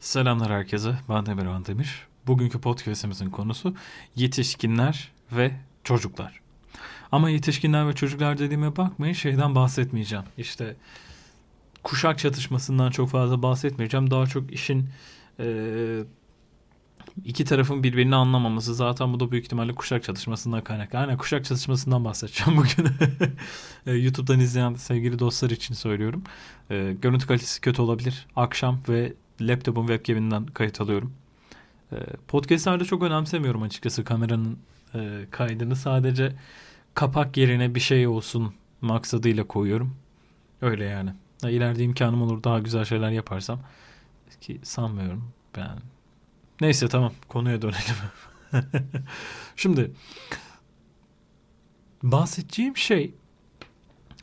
Selamlar herkese. Ben Demir Van Demir. Bugünkü podcastimizin konusu yetişkinler ve çocuklar. Ama yetişkinler ve çocuklar dediğime bakmayın şeyden bahsetmeyeceğim. İşte kuşak çatışmasından çok fazla bahsetmeyeceğim. Daha çok işin e, iki tarafın birbirini anlamaması zaten bu da büyük ihtimalle kuşak çatışmasından kaynaklı. Aynen kuşak çatışmasından bahsedeceğim bugün. E, YouTube'dan izleyen sevgili dostlar için söylüyorum. E, görüntü kalitesi kötü olabilir. Akşam ve laptopun webcaminden kayıt alıyorum. E, podcastlerde çok önemsemiyorum açıkçası kameranın e, kaydını. Sadece kapak yerine bir şey olsun maksadıyla koyuyorum. Öyle yani. İleride imkanım olur daha güzel şeyler yaparsam. Ki sanmıyorum. Ben Neyse tamam konuya dönelim. Şimdi bahsedeceğim şey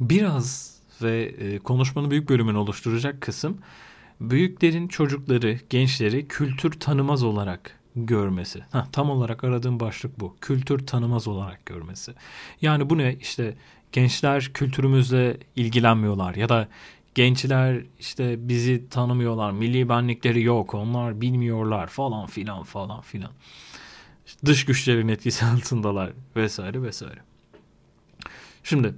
biraz ve e, konuşmanın büyük bölümünü oluşturacak kısım büyüklerin çocukları, gençleri kültür tanımaz olarak görmesi. Heh, tam olarak aradığım başlık bu. Kültür tanımaz olarak görmesi. Yani bu ne? İşte gençler kültürümüzle ilgilenmiyorlar ya da gençler işte bizi tanımıyorlar, milli benlikleri yok, onlar bilmiyorlar falan filan falan filan. İşte dış güçlerin etkisi altındalar vesaire vesaire. Şimdi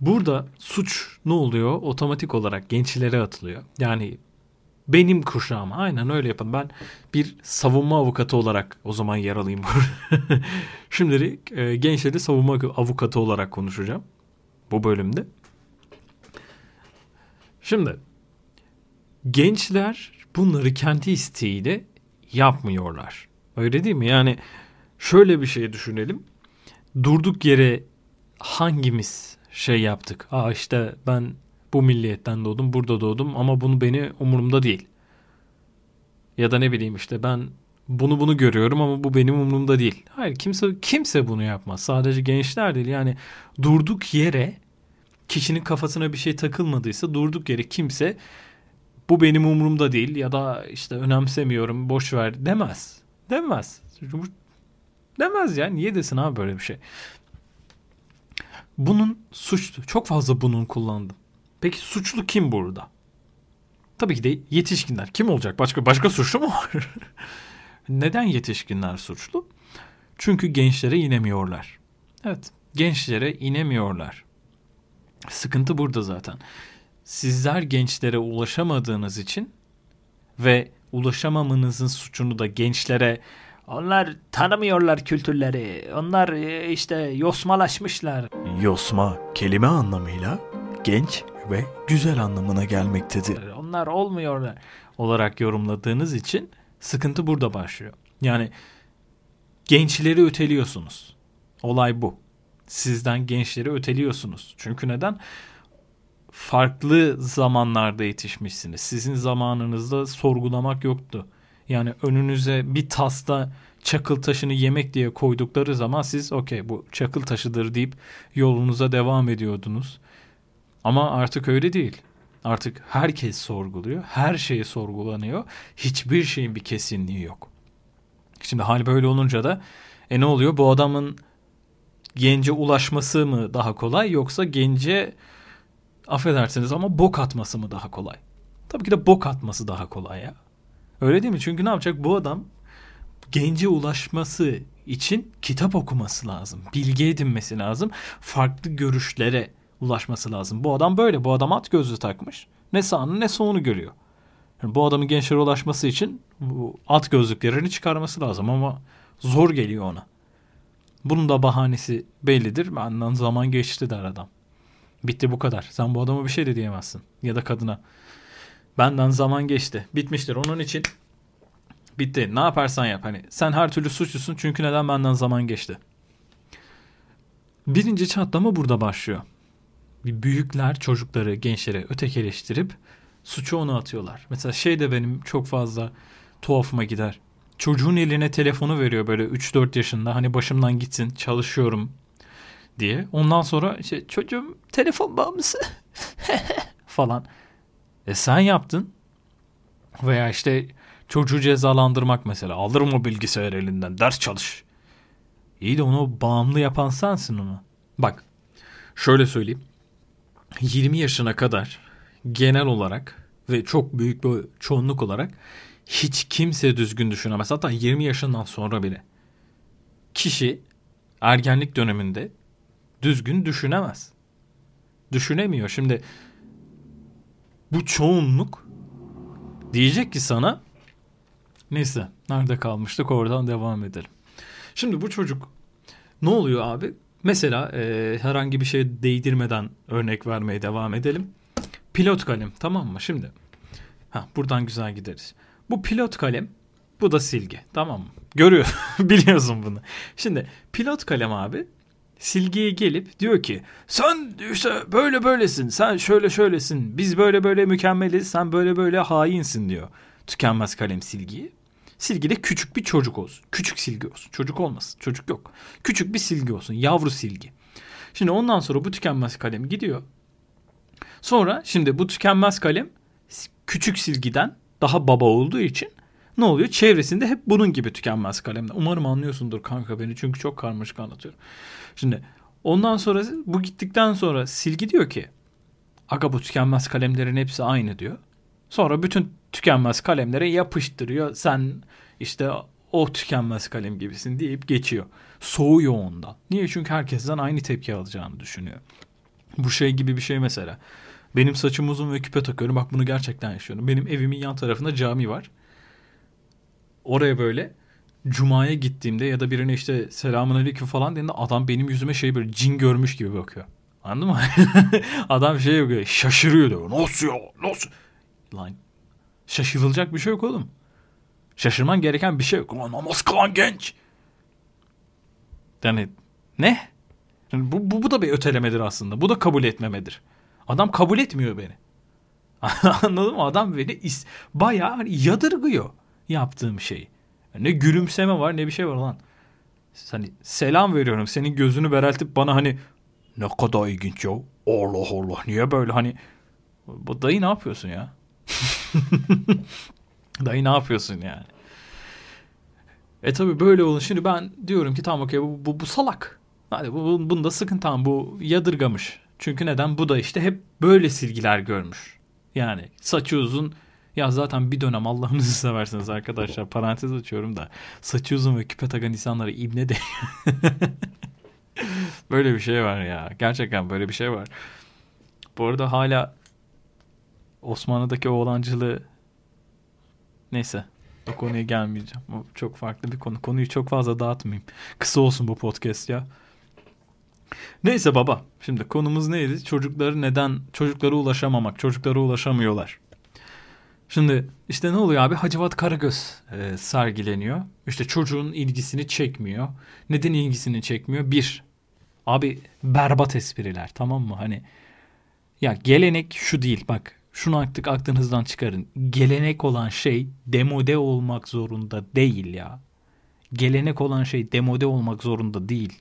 burada suç ne oluyor? Otomatik olarak gençlere atılıyor. Yani benim kuşağım aynen öyle yapın. Ben bir savunma avukatı olarak o zaman yer alayım. Şimdi e, gençleri savunma avukatı olarak konuşacağım bu bölümde. Şimdi gençler bunları kendi isteğiyle yapmıyorlar. Öyle değil mi? Yani şöyle bir şey düşünelim. Durduk yere hangimiz şey yaptık? Aa işte ben bu milliyetten doğdum, burada doğdum ama bunu beni umurumda değil. Ya da ne bileyim işte ben bunu bunu görüyorum ama bu benim umurumda değil. Hayır kimse kimse bunu yapmaz. Sadece gençler değil. Yani durduk yere kişinin kafasına bir şey takılmadıysa durduk yere kimse bu benim umurumda değil ya da işte önemsemiyorum boş ver demez. Demez. Demez ya. Niye desin abi böyle bir şey? Bunun suçlu. Çok fazla bunun kullandım. Peki suçlu kim burada? Tabii ki de yetişkinler. Kim olacak? Başka başka suçlu mu var? Neden yetişkinler suçlu? Çünkü gençlere inemiyorlar. Evet, gençlere inemiyorlar. Sıkıntı burada zaten. Sizler gençlere ulaşamadığınız için ve ulaşamamanızın suçunu da gençlere onlar tanımıyorlar kültürleri. Onlar e, işte yosmalaşmışlar. Yosma kelime anlamıyla genç ve güzel anlamına gelmektedir. Onlar olmuyorlar olarak yorumladığınız için sıkıntı burada başlıyor. Yani gençleri öteliyorsunuz. Olay bu sizden gençleri öteliyorsunuz. Çünkü neden? Farklı zamanlarda yetişmişsiniz. Sizin zamanınızda sorgulamak yoktu. Yani önünüze bir tasta çakıl taşını yemek diye koydukları zaman siz okey bu çakıl taşıdır deyip yolunuza devam ediyordunuz. Ama artık öyle değil. Artık herkes sorguluyor. Her şey sorgulanıyor. Hiçbir şeyin bir kesinliği yok. Şimdi hal böyle olunca da e ne oluyor? Bu adamın gence ulaşması mı daha kolay yoksa gence affedersiniz ama bok atması mı daha kolay? Tabii ki de bok atması daha kolay ya. Öyle değil mi? Çünkü ne yapacak? Bu adam gence ulaşması için kitap okuması lazım. Bilgi edinmesi lazım. Farklı görüşlere ulaşması lazım. Bu adam böyle. Bu adam at gözlü takmış. Ne sağını ne solunu görüyor. Yani bu adamın gençlere ulaşması için bu at gözlüklerini çıkarması lazım ama zor geliyor ona. Bunun da bahanesi bellidir. Benden zaman geçti der adam. Bitti bu kadar. Sen bu adama bir şey de diyemezsin. Ya da kadına. Benden zaman geçti. Bitmiştir. Onun için bitti. Ne yaparsan yap. Hani sen her türlü suçlusun çünkü neden benden zaman geçti. Birinci çatlama burada başlıyor. Bir büyükler çocukları, gençleri ötekileştirip suçu ona atıyorlar. Mesela şey de benim çok fazla tuhafıma gider çocuğun eline telefonu veriyor böyle 3-4 yaşında hani başımdan gitsin çalışıyorum diye. Ondan sonra işte çocuğum telefon bağımlısı falan. E sen yaptın. Veya işte çocuğu cezalandırmak mesela. Alırım o bilgisayar elinden ders çalış. İyi de onu bağımlı yapan sensin onu. Bak şöyle söyleyeyim. 20 yaşına kadar genel olarak ve çok büyük bir çoğunluk olarak hiç kimse düzgün düşünemez. Hatta 20 yaşından sonra bile. Kişi ergenlik döneminde düzgün düşünemez. Düşünemiyor. Şimdi bu çoğunluk diyecek ki sana neyse nerede kalmıştık oradan devam edelim. Şimdi bu çocuk ne oluyor abi? Mesela e, herhangi bir şey değdirmeden örnek vermeye devam edelim. Pilot kalem tamam mı? Şimdi ha, buradan güzel gideriz. Bu pilot kalem bu da silgi tamam mı? Görüyor biliyorsun bunu. Şimdi pilot kalem abi silgiye gelip diyor ki sen işte böyle böylesin sen şöyle şöylesin biz böyle böyle mükemmeliz sen böyle böyle hainsin diyor. Tükenmez kalem silgiyi. Silgi de küçük bir çocuk olsun. Küçük silgi olsun. Çocuk olmasın. Çocuk yok. Küçük bir silgi olsun. Yavru silgi. Şimdi ondan sonra bu tükenmez kalem gidiyor. Sonra şimdi bu tükenmez kalem küçük silgiden daha baba olduğu için ne oluyor? Çevresinde hep bunun gibi tükenmez kalemler. Umarım anlıyorsundur kanka beni çünkü çok karmaşık anlatıyorum. Şimdi ondan sonra bu gittikten sonra silgi diyor ki aga bu tükenmez kalemlerin hepsi aynı diyor. Sonra bütün tükenmez kalemlere yapıştırıyor. Sen işte o tükenmez kalem gibisin deyip geçiyor. Soğuyor ondan. Niye? Çünkü herkesten aynı tepki alacağını düşünüyor. Bu şey gibi bir şey mesela. Benim saçım uzun ve küpe takıyorum. Bak bunu gerçekten yaşıyorum. Benim evimin yan tarafında cami var. Oraya böyle Cuma'ya gittiğimde ya da birine işte selamun aleyküm falan dediğinde adam benim yüzüme şey böyle cin görmüş gibi bakıyor. Anladın mı? adam şey yapıyor şaşırıyor diyor. Nasıl ya? Nasıl? Lan şaşırılacak bir şey yok oğlum. Şaşırman gereken bir şey yok. Ulan namaz kılan genç. Yani ne? Yani bu, bu, bu da bir ötelemedir aslında. Bu da kabul etmemedir. Adam kabul etmiyor beni. Anladın mı? Adam beni is bayağı hani yadırgıyor yaptığım şeyi. Ne gülümseme var ne bir şey var lan. Hani selam veriyorum. Senin gözünü bereltip bana hani ne kadar ilginç ya. Allah Allah niye böyle hani bu dayı ne yapıyorsun ya? dayı ne yapıyorsun yani? E tabi böyle olun. Şimdi ben diyorum ki tamam okey bu, bu, bu salak. Hadi bu, bunda sıkıntı tamam bu yadırgamış. Çünkü neden? Bu da işte hep böyle silgiler görmüş. Yani saçı uzun ya zaten bir dönem Allah'ınızı seversiniz arkadaşlar parantez açıyorum da saçı uzun ve küpe takan insanlara ibne de böyle bir şey var ya. Gerçekten böyle bir şey var. Bu arada hala Osmanlı'daki oğlancılığı neyse o konuya gelmeyeceğim. O çok farklı bir konu. Konuyu çok fazla dağıtmayayım. Kısa olsun bu podcast ya. Neyse baba. Şimdi konumuz neydi? Çocukları neden çocuklara ulaşamamak, çocuklara ulaşamıyorlar. Şimdi işte ne oluyor abi? Hacivat Karagöz e, sergileniyor. İşte çocuğun ilgisini çekmiyor. Neden ilgisini çekmiyor? Bir, abi berbat espriler tamam mı? Hani ya gelenek şu değil bak şunu artık aklınızdan çıkarın. Gelenek olan şey demode olmak zorunda değil ya. Gelenek olan şey demode olmak zorunda değil.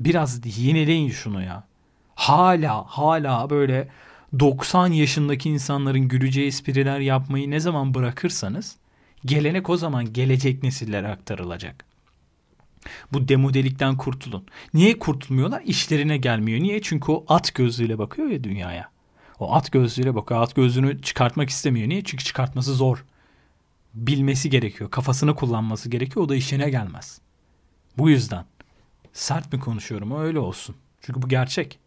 Biraz yenileyin şunu ya. Hala hala böyle 90 yaşındaki insanların güleceği espriler yapmayı ne zaman bırakırsanız gelenek o zaman gelecek nesillere aktarılacak. Bu demodelikten kurtulun. Niye kurtulmuyorlar? İşlerine gelmiyor. Niye? Çünkü o at gözlüğüyle bakıyor ya dünyaya. O at gözlüğüyle bakıyor. At gözlüğünü çıkartmak istemiyor. Niye? Çünkü çıkartması zor. Bilmesi gerekiyor. Kafasını kullanması gerekiyor. O da işine gelmez. Bu yüzden. Sert mi konuşuyorum? Öyle olsun. Çünkü bu gerçek.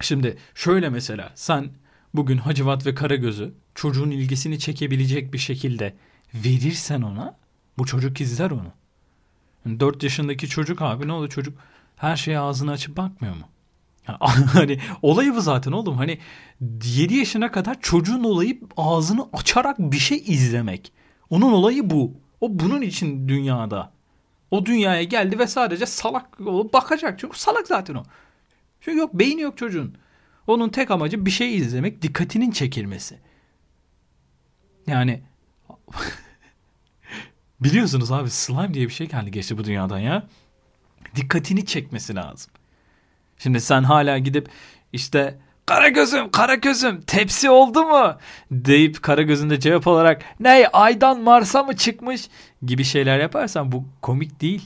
Şimdi şöyle mesela sen bugün Hacivat ve Karagöz'ü çocuğun ilgisini çekebilecek bir şekilde verirsen ona bu çocuk izler onu. Yani 4 yaşındaki çocuk abi ne oldu çocuk her şeye ağzını açıp bakmıyor mu? hani olayı bu zaten oğlum. Hani 7 yaşına kadar çocuğun olayı ağzını açarak bir şey izlemek. Onun olayı bu. O bunun için dünyada. O dünyaya geldi ve sadece salak olup bakacak. Çünkü salak zaten o. Çünkü yok beyni yok çocuğun. Onun tek amacı bir şey izlemek, dikkatinin çekilmesi. Yani biliyorsunuz abi slime diye bir şey geldi geçti bu dünyadan ya. Dikkatini çekmesi lazım. Şimdi sen hala gidip işte kara gözüm kara gözüm tepsi oldu mu deyip kara gözünde cevap olarak ne aydan Mars'a mı çıkmış gibi şeyler yaparsan bu komik değil.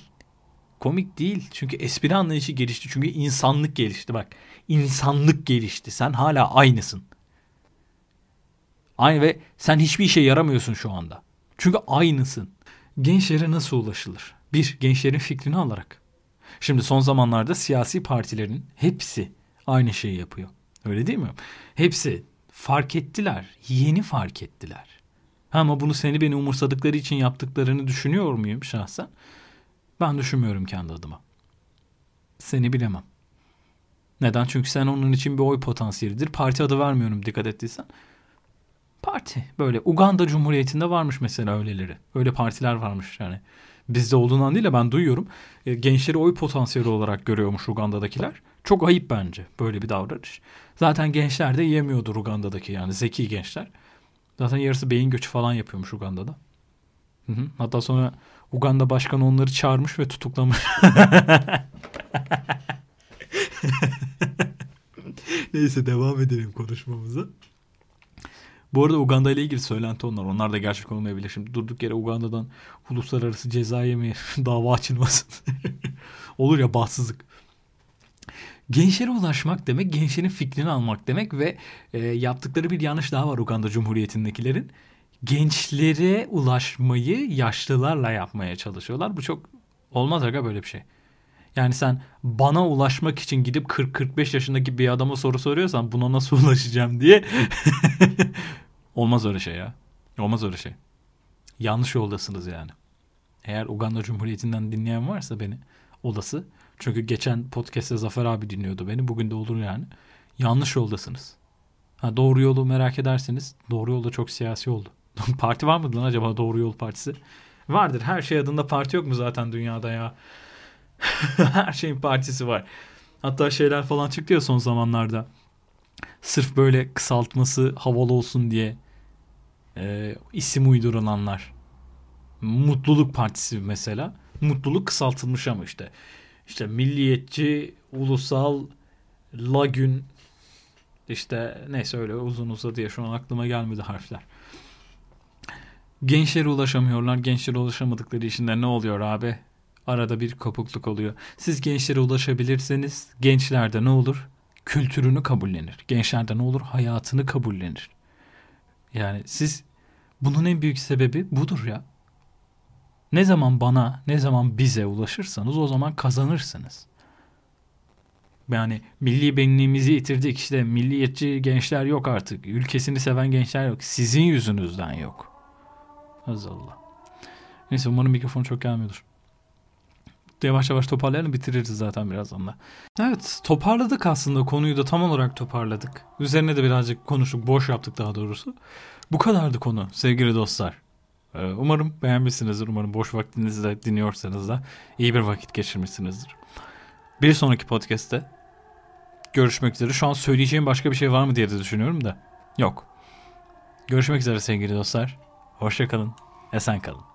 Komik değil. Çünkü espri anlayışı gelişti. Çünkü insanlık gelişti bak. İnsanlık gelişti. Sen hala aynısın. Aynı ve sen hiçbir işe yaramıyorsun şu anda. Çünkü aynısın. Gençlere nasıl ulaşılır? Bir, gençlerin fikrini alarak. Şimdi son zamanlarda siyasi partilerin hepsi aynı şeyi yapıyor. Öyle değil mi? Hepsi fark ettiler. Yeni fark ettiler. Ama bunu seni beni umursadıkları için yaptıklarını düşünüyor muyum şahsen? Ben düşünmüyorum kendi adıma. Seni bilemem. Neden? Çünkü sen onun için bir oy potansiyelidir. Parti adı vermiyorum dikkat ettiysen. Parti. Böyle Uganda Cumhuriyeti'nde varmış mesela öyleleri. Öyle partiler varmış yani. Bizde olduğundan değil de ben duyuyorum. E, gençleri oy potansiyeli olarak görüyormuş Uganda'dakiler. Çok ayıp bence böyle bir davranış. Zaten gençler de yemiyordur Uganda'daki yani zeki gençler. Zaten yarısı beyin göçü falan yapıyormuş Uganda'da. Hı hı. Hatta sonra Uganda başkanı onları çağırmış ve tutuklamış. Neyse devam edelim konuşmamıza. Bu arada Uganda ile ilgili söylenti onlar. Onlar da gerçek olmayabilir. Şimdi durduk yere Uganda'dan uluslararası cezaya mı dava açılmasın. Olur ya bahtsızlık. Gençlere ulaşmak demek, gençlerin fikrini almak demek ve e, yaptıkları bir yanlış daha var Uganda Cumhuriyeti'ndekilerin. Gençlere ulaşmayı yaşlılarla yapmaya çalışıyorlar. Bu çok olmaz aga böyle bir şey. Yani sen bana ulaşmak için gidip 40-45 yaşındaki bir adama soru soruyorsan buna nasıl ulaşacağım diye olmaz öyle şey ya. Olmaz öyle şey. Yanlış yoldasınız yani. Eğer Uganda Cumhuriyeti'nden dinleyen varsa beni olası. Çünkü geçen podcast'te Zafer abi dinliyordu beni. Bugün de olur yani. Yanlış yoldasınız. Ha, doğru yolu merak ederseniz doğru yolda çok siyasi oldu. Parti var mı lan acaba Doğru Yol Partisi? Vardır. Her şey adında parti yok mu zaten dünyada ya? Her şeyin partisi var. Hatta şeyler falan çıktı ya son zamanlarda. Sırf böyle kısaltması havalı olsun diye e, isim uydurulanlar. Mutluluk Partisi mesela. Mutluluk kısaltılmış ama işte. İşte milliyetçi, ulusal, lagün işte neyse öyle uzun uzadı diye şu an aklıma gelmedi harfler. Gençlere ulaşamıyorlar. Gençlere ulaşamadıkları için de ne oluyor abi? Arada bir kopukluk oluyor. Siz gençlere ulaşabilirseniz gençlerde ne olur? Kültürünü kabullenir. Gençlerde ne olur? Hayatını kabullenir. Yani siz bunun en büyük sebebi budur ya. Ne zaman bana, ne zaman bize ulaşırsanız o zaman kazanırsınız. Yani milli benliğimizi yitirdik işte milliyetçi gençler yok artık. Ülkesini seven gençler yok. Sizin yüzünüzden yok. Allah. Neyse umarım mikrofon çok gelmiyordur. Yavaş yavaş toparlayalım bitiririz zaten birazdan da. Evet toparladık aslında konuyu da tam olarak toparladık. Üzerine de birazcık konuştuk boş yaptık daha doğrusu. Bu kadardı konu sevgili dostlar. Ee, umarım beğenmişsinizdir. Umarım boş vaktinizde dinliyorsanız da iyi bir vakit geçirmişsinizdir. Bir sonraki podcast'te görüşmek üzere. Şu an söyleyeceğim başka bir şey var mı diye de düşünüyorum da. Yok. Görüşmek üzere sevgili dostlar. Hoşçakalın. Esen kalın.